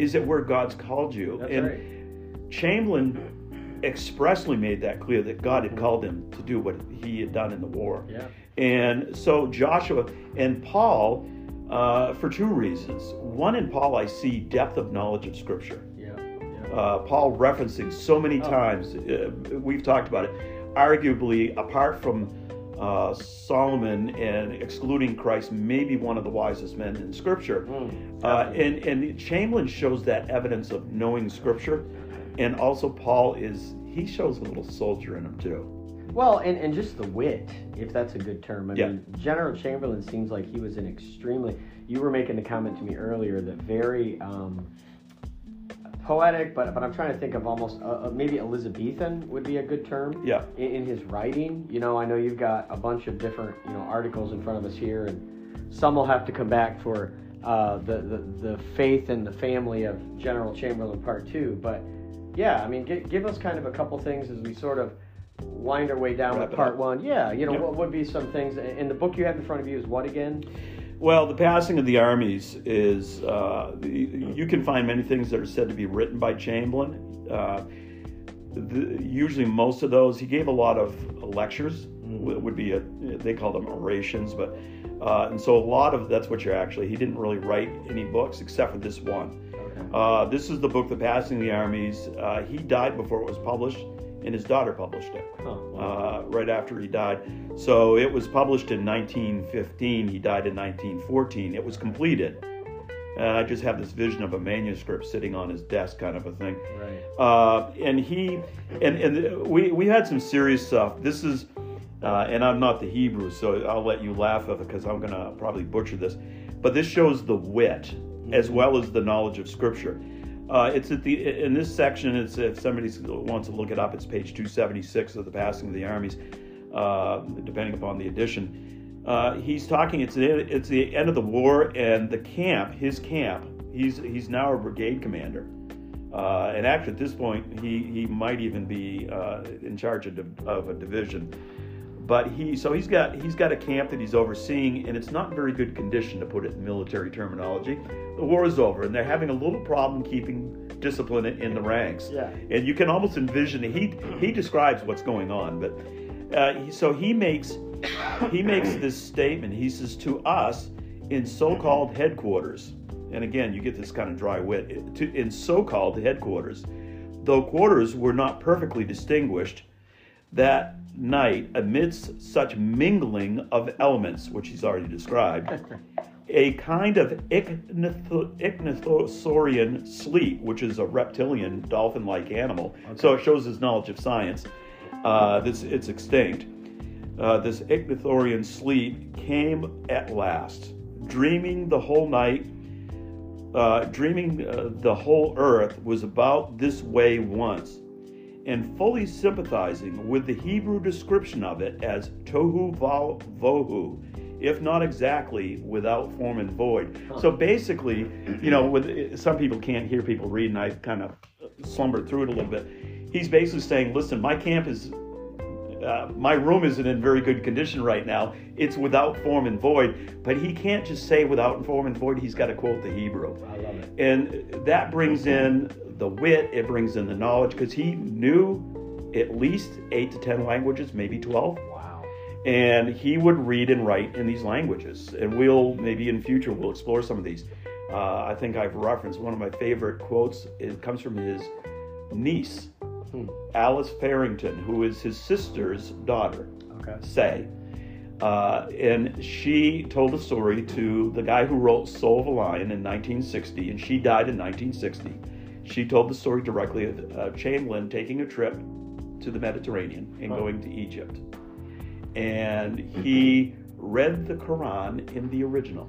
is it where God's called you? That's and right. Chamberlain expressly made that clear that God had called him to do what he had done in the war. Yeah. And so Joshua and Paul, uh, for two reasons. One, in Paul, I see depth of knowledge of Scripture. Yeah. Yeah. Uh, Paul referencing so many Oh. times, uh, we've talked about it. Arguably, apart from uh, Solomon and excluding Christ, maybe one of the wisest men in Scripture. Mm, Uh, and and Chamberlain shows that evidence of knowing Scripture, and also Paul is he shows a little soldier in him too. Well, and, and just the wit, if that's a good term. I Yeah. mean, General Chamberlain seems like he was an extremely. You were making the comment to me earlier that very um, poetic, but but I'm trying to think of almost uh, uh, maybe Elizabethan would be a good term. Yeah. In, in his writing, you know, I know you've got a bunch of different you know articles in front of us here, and some will have to come back for uh, the, the the faith and the family of General Chamberlain Part Two. But yeah, I mean, give, give us kind of a couple things as we sort of wind our way down Wrap with part up. one. Yeah, you know, Yep. what would be some things? And the book you have in front of you is what again? Well, the passing of the armies is uh, you can find many things that are said to be written by Chamberlain. Uh, the, usually, most of those he gave a lot of lectures. w- Would be a they call them orations, but uh, and so a lot of that's what you're actually. He didn't really write any books except for this one. Okay. Uh, this is the book, The Passing of the Armies. Uh, he died before it was published, and his daughter published it Huh. uh, right after he died. So it was published in 1915. He died in 1914. It was completed. And I just have this vision of a manuscript sitting on his desk, kind of a thing. Right. Uh, and he, and and we we had some serious stuff. This is, uh, and I'm not the Hebrew, so I'll let you laugh at it because I'm gonna probably butcher this. But this shows the wit as well as the knowledge of Scripture. Uh, it's at the in this section. It's if somebody wants to look it up, it's page 276 of the Passing of the Armies, uh, depending upon the edition. Uh, he's talking. It's the, it's the end of the war, and the camp, his camp. He's he's now a brigade commander, uh, and actually at this point he he might even be uh, in charge of, of a division. But he so he's got he's got a camp that he's overseeing, and it's not very good condition to put it in military terminology. The war is over, and they're having a little problem keeping discipline in the ranks. Yeah. And you can almost envision he he describes what's going on, but uh, he, so he makes he makes this statement. He says to us in so-called headquarters, and again you get this kind of dry wit. To, in so-called headquarters, though quarters were not perfectly distinguished, that night amidst such mingling of elements, which he's already described, a kind of ichthyo- ichthyosaurian sleep, which is a reptilian dolphin-like animal. So it shows his knowledge of science. Uh, this it's extinct. Uh, this ichthyosaurian sleep came at last, dreaming the whole night. Uh, dreaming uh, the whole earth was about this way once, and fully sympathizing with the Hebrew description of it as tohu vohu, if not exactly without form and void. So basically, you know, with some people can't hear people read, and I kind of slumbered through it a little bit. He's basically saying, "Listen, my camp is uh, my room isn't in very good condition right now. It's without form and void. But he can't just say without form and void. He's got to quote the Hebrew. I love it. And that brings in the wit, it brings in the knowledge, because he knew at least eight to 10 languages, maybe 12. Wow. And he would read and write in these languages. And we'll, maybe in future, we'll explore some of these. Uh, I think I've referenced one of my favorite quotes. It comes from his niece, Hmm. Alice Farrington, who is his sister's daughter, Okay. Sae. Uh, and she told a story to the guy who wrote Soul of a Lion in 1960, and she died in 1960. She told the story directly of uh, Chamberlain taking a trip to the Mediterranean and Huh. going to Egypt. And he read the Quran in the original.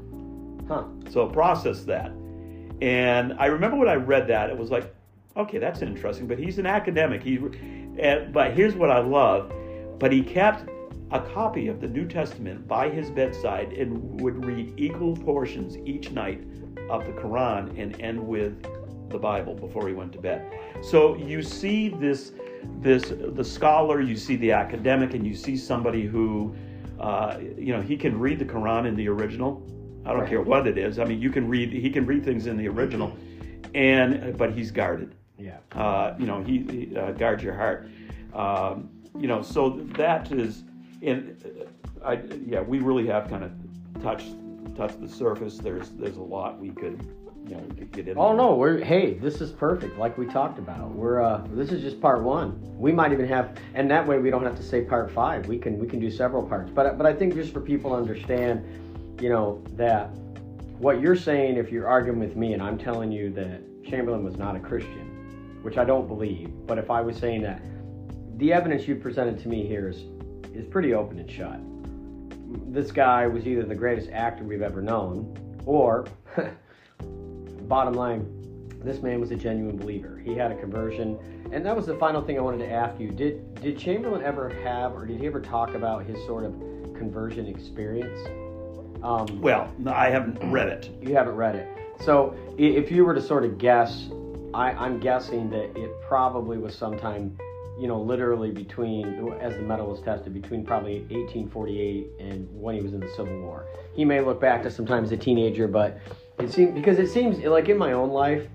Huh. So process that. And I remember when I read that, it was like, okay, that's interesting. But he's an academic. He, and, but here's what I love. But he kept a copy of the New Testament by his bedside and would read equal portions each night of the Quran and end with the Bible before he went to bed. So you see this, this the scholar, you see the academic, and you see somebody who, uh, you know, he can read the Quran in the original. I don't Right. care what it is. I mean, you can read. He can read things in the original, and but he's guarded. Yeah. Uh, you know, he, he uh, guards your heart. Um, you know, so that is, and uh, I yeah, we really have kind of touched touched the surface. There's there's a lot we could you know we could get into. Oh no, we're hey, this is perfect. Like we talked about, we're uh, this is just part one. We might even have, and that way we don't have to say part five. We can we can do several parts. But but I think just for people to understand, you know, that what you're saying, if you're arguing with me, and I'm telling you that Chamberlain was not a Christian, which I don't believe, but if I was saying that, the evidence you presented to me here is is pretty open and shut. This guy was either the greatest actor we've ever known, or bottom line, this man was a genuine believer. He had a conversion, and that was the final thing I wanted to ask you. Did did Chamberlain ever have, or did he ever talk about his sort of conversion experience? Um, Well, no, I haven't read it. you haven't read it, so if you were to sort of guess, I, I'm guessing that it probably was sometime, you know, literally between, as the mettle was tested, between probably 1848 and when he was in the Civil War. He may look back to sometime as a teenager, but it seems because it seems like in my own life,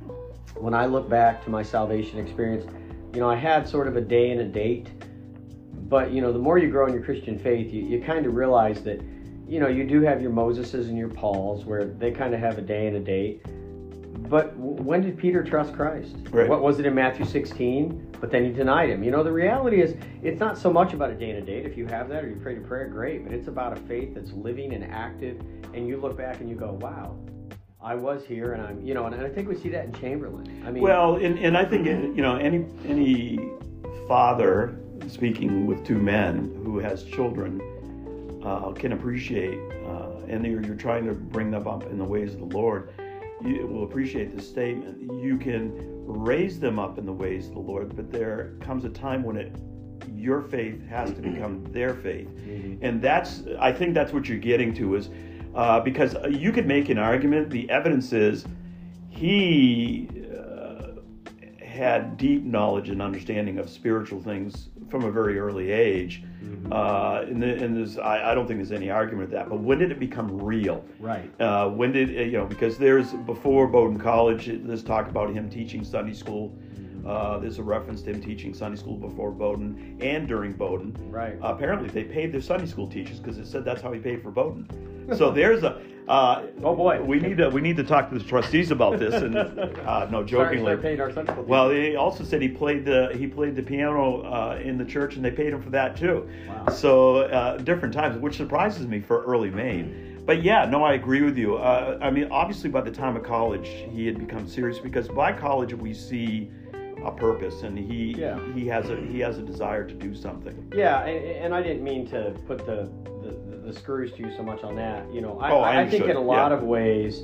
when I look back to my salvation experience, you know, I had sort of a day and a date. But you know, the more you grow in your Christian faith, you, you kind of realize that, you know, you do have your Moseses and your Pauls where they kind of have a day and a date. But when did Peter trust Christ? Right. What was it in Matthew 16? But then he denied him. You know, the reality is, it's not so much about a day and a date. If you have that or you pray to prayer, great. But it's about a faith that's living and active. And you look back and you go, wow, I was here, and I'm, you know, and I think we see that in Chamberlain. I mean, Well, and, and I think you know any any father speaking with two men who has children uh, can appreciate, uh, and you're, you're trying to bring them up in the ways of the Lord. You will appreciate this statement. You can raise them up in the ways of the Lord, but there comes a time when it your faith has to become their faith, Mhm. and that's I think that's what you're getting to is uh, because you could make an argument. The evidence is he uh, had deep knowledge and understanding of spiritual things from a very early age. Mhm. Uh, and, the, and there's, I, I don't think there's any argument with that. But when did it become real? right. Uh, when did you know? Because there's before Bowdoin College, there's talk about him teaching Sunday school. Uh, there's a reference to him teaching Sunday school before Bowdoin and during Bowdoin. Right. Uh, apparently, they paid their Sunday school teachers because it said that's how he paid for Bowdoin. So there's a. Uh, Oh, boy. we need to we need to talk to the trustees about this. And uh, no, jokingly. start paying our Sunday school Well, he also said he played the he played the piano uh, in the church, and they paid him for that too. Wow. So uh, different times, which surprises me for early Maine. But yeah, no, I agree with you. Uh, I mean, obviously, by the time of college, he had become serious because by college we see a purpose, and he Yeah. he has a he has a desire to do something. Yeah, and, and I didn't mean to put the, the, the screws to you so much on that. You know, I, Oh, I I, think in a lot yeah. of ways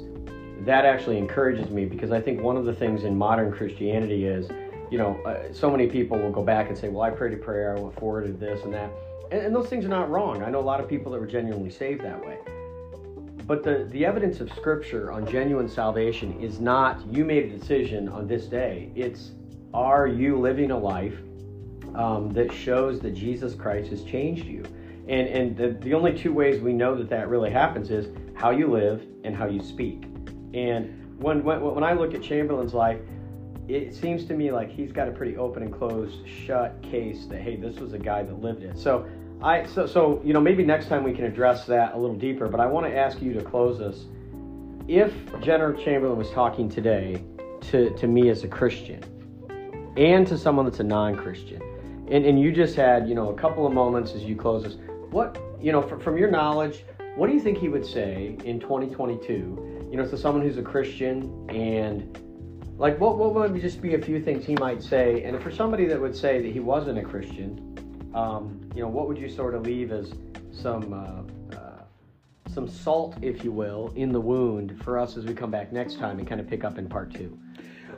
that actually encourages me because I think one of the things in modern Christianity is, you know, uh, so many people will go back and say, well, I prayed a prayer, I went forward to this and that. And, and those things are not wrong. I know a lot of people that were genuinely saved that way. But the, the evidence of Scripture on genuine salvation is not you made a decision on this day. It's are you living a life um, that shows that Jesus Christ has changed you. And, and the, the only two ways we know that that really happens is how you live and how you speak. And when, when, when I look at Chamberlain's life, it seems to me like he's got a pretty open and closed shut case that hey this was a guy that lived it so i so so you know maybe next time we can address that a little deeper but i want to ask you to close us if general chamberlain was talking today to to me as a christian and to someone that's a non-christian and and you just had you know a couple of moments as you close us what you know from, from your knowledge what do you think he would say in 2022 you know to someone who's a christian and like, what, what would just be a few things he might say? And for somebody that would say that he wasn't a Christian, um, you know, what would you sort of leave as some uh, uh, some salt, if you will, in the wound for us as we come back next time and kind of pick up in part two?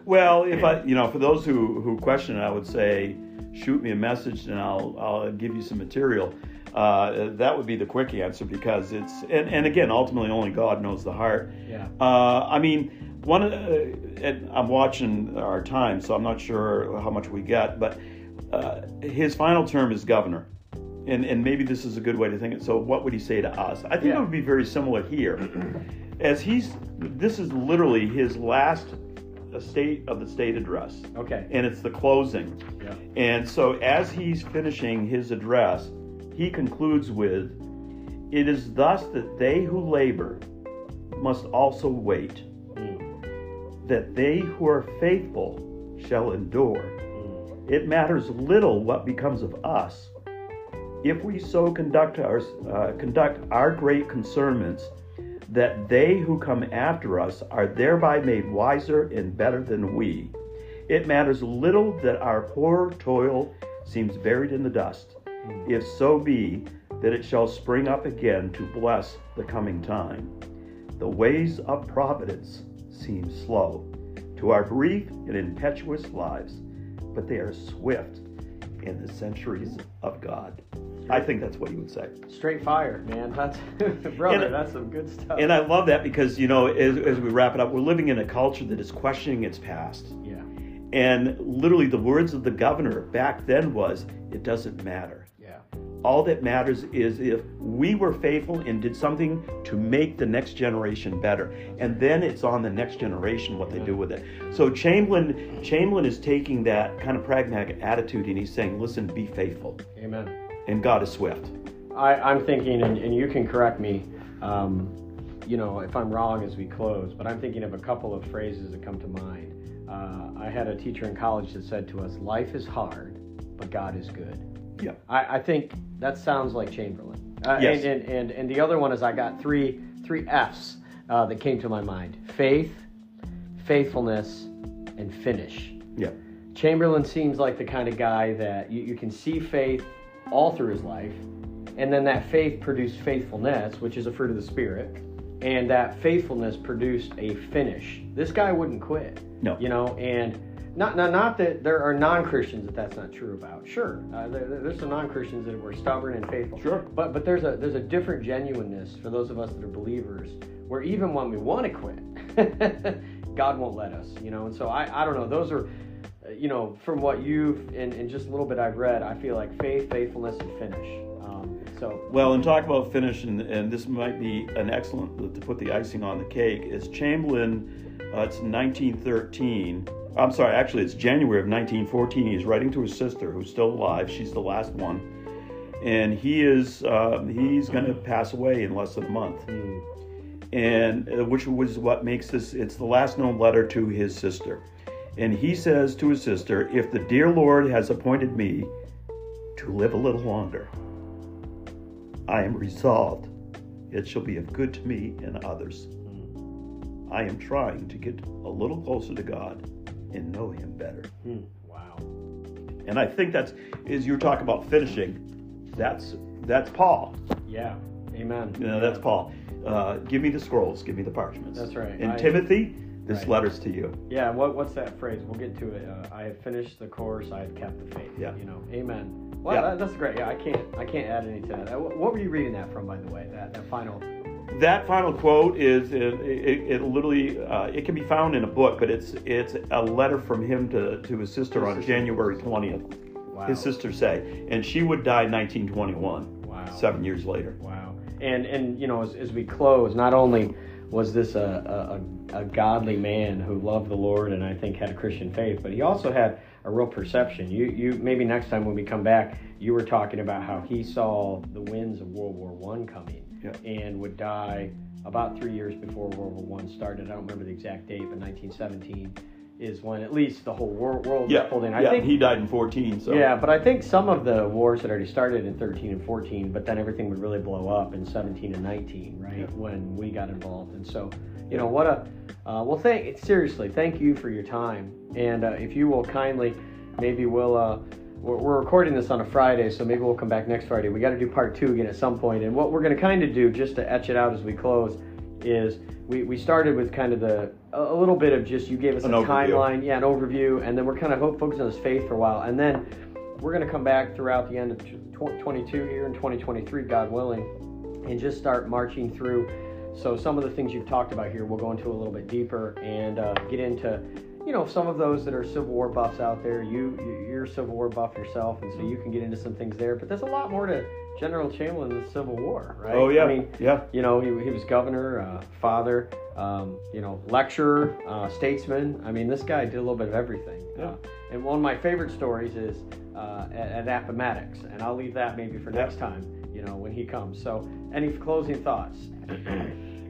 Well, if I, you know, for those who who question it, I would say shoot me a message and I'll I'll give you some material. Uh, that would be the quick answer because it's and, and again ultimately only God knows the heart. Yeah. Uh, I mean one of the, I'm watching our time, so I'm not sure how much we get, but uh, his final term is governor. And, and maybe this is a good way to think it. So, what would he say to us? I think yeah. it would be very similar here. As he's, this is literally his last state of the state address. Okay. And it's the closing. Yeah. And so, as he's finishing his address, he concludes with, It is thus that they who labor must also wait that they who are faithful shall endure. It matters little what becomes of us if we so conduct our, uh, conduct our great concernments that they who come after us are thereby made wiser and better than we. It matters little that our poor toil seems buried in the dust, if so be that it shall spring up again to bless the coming time. The ways of providence seem slow to our brief and impetuous lives, but they are swift in the centuries of God. I think that's what you would say. Straight fire, man. That's brother. And, that's some good stuff. And I love that because you know, as, as we wrap it up, we're living in a culture that is questioning its past. Yeah. And literally, the words of the governor back then was, "It doesn't matter." Yeah. All that matters is if we were faithful and did something to make the next generation better. And then it's on the next generation what they do with it. So Chamberlain Chamberlain is taking that kind of pragmatic attitude and he's saying, listen, be faithful. Amen. And God is swift. I, am thinking, and, and, you can correct me, um, you know, if I'm wrong as we close, but I'm thinking of a couple of phrases that come to mind. Uh, I had a teacher in college that said to us, life is hard, but God is good. Yeah. I, I think that sounds like Chamberlain. Uh, yes. And, and, and, and, the other one is I got three three F's uh, that came to my mind: faith, faithfulness, and finish. Yeah. Chamberlain seems like the kind of guy that you, you can see faith all through his life, and then that faith produced faithfulness, which is a fruit of the spirit, and that faithfulness produced a finish. This guy wouldn't quit. No. You know, and not, not, not that there are non-Christians that that's not true about. Sure, uh, there, there's some non-Christians that were stubborn and faithful. Sure. But but there's a there's a different genuineness for those of us that are believers, where even when we want to quit, God won't let us. You know, and so I I don't know. Those are, you know, from what you've and, and just a little bit I've read, I feel like faith, faithfulness, and finish. Um, so well, and talk about finish, and, and this might be an excellent to put the icing on the cake. Is Chamberlain? Uh, it's 1913 I'm sorry, actually, it's January of 1914. He's writing to his sister, who's still alive. She's the last one, and he is uh, he's going to pass away in less than a month. Mm. And uh, which was what makes this. It's the last known letter to his sister, and he says to his sister, "If the dear Lord has appointed me to live a little longer, I am resolved it shall be of good to me and others." I am trying to get a little closer to God and know Him better. Hmm. Wow. And I think that's as you're talking about finishing. That's that's Paul. Yeah. Amen. You know, that's Paul. Uh, give me the scrolls. Give me the parchments. That's right. And I, Timothy, this right. letter's to you. Yeah. What, what's that phrase? We'll get to it. Uh, I have finished the course. I have kept the faith. Yeah. You know. Amen. Well, yeah. that, that's great. Yeah. I can't. I can't add any to that. What were you reading that from, by the way? That that final that final quote is it, it, it literally uh, it can be found in a book, but it's it's a letter from him to, to his sister on January twentieth. Wow. His sister Sae, and she would die in 1921. Wow. Seven years later. Wow. And and you know, as, as we close, not only was this a, a, a godly man who loved the Lord and I think had a Christian faith, but he also had a real perception. You you maybe next time when we come back, you were talking about how he saw the winds of World War One coming Yeah. and would die about three years before World War One started. I don't remember the exact date, but 1917 is when at least the whole world, world Yeah. pulled in. I yeah. think he died in 14. So. yeah, but I think some of the wars had already started in 13 and 14, but then everything would really blow up in 17 and 19, right? Yeah. When we got involved. And so, you know, what a, uh, well, thank, seriously, thank you for your time. And uh, if you will kindly, maybe we'll, uh, we're, we're recording this on a Friday, so maybe we'll come back next Friday. We got to do part two again at some point. And what we're going to kind of do, just to etch it out as we close, is we, we started with kind of the a little bit of just you gave us An a overview. timeline, yeah, an overview, and then we're kind of ho- focusing on his faith for a while, and then we're going to come back throughout the end of tw- 22 here in 2023, God willing, and just start marching through. So some of the things you've talked about here, we'll go into a little bit deeper and uh, get into, you know, some of those that are Civil War buffs out there. You you- you're a Civil War buff yourself, and so you can get into some things there. But there's a lot more to General Chamberlain than the Civil War, right? Oh yeah. I mean, yeah. you know, he, he was governor, uh, father, um, you know, lecturer, uh, statesman. I mean, this guy did a little bit of everything. Yeah. Uh, and one of my favorite stories is uh, at, at Appomattox, and I'll leave that maybe for Yeah. next time, you know, when he comes. So, any closing thoughts?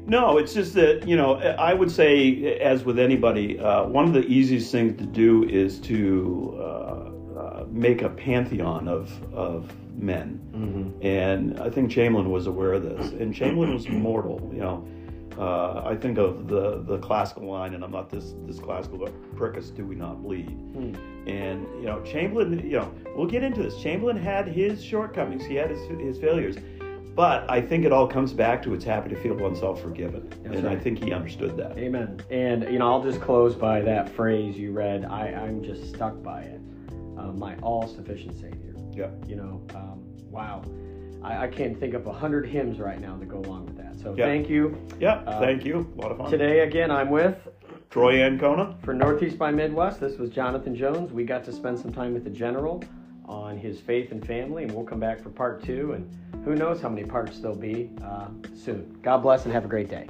No, it's just that you know I would say, as with anybody, uh, one of the easiest things to do is to uh, uh, make a pantheon of of men, Mm-hmm. and I think Chamberlain was aware of this. And Chamberlain was mortal. You know, uh, I think of the the classical line, and I'm not this this classical, but "Prick us, do we not bleed?" Hmm. And you know, Chamberlain. You know, we'll get into this. Chamberlain had his shortcomings. He had his his failures. But I think it all comes back to it's happy to feel oneself forgiven. That's and I think he understood that. Amen. And, you know, I'll just close by that phrase you read. I, I'm just stuck by it. Uh, my all sufficient Savior. Yeah. You know, um, wow. I, I can't think of a hundred hymns right now that go along with that. So Yeah. thank you. Yeah, Uh, thank you. A lot of fun. Today, again, I'm with Troy Ancona. For Northeast by Midwest, this was Jonathan Jones. We got to spend some time with the General on his faith and family, and we'll come back for part two. And who knows how many parts there'll be uh, soon. God bless and have a great day.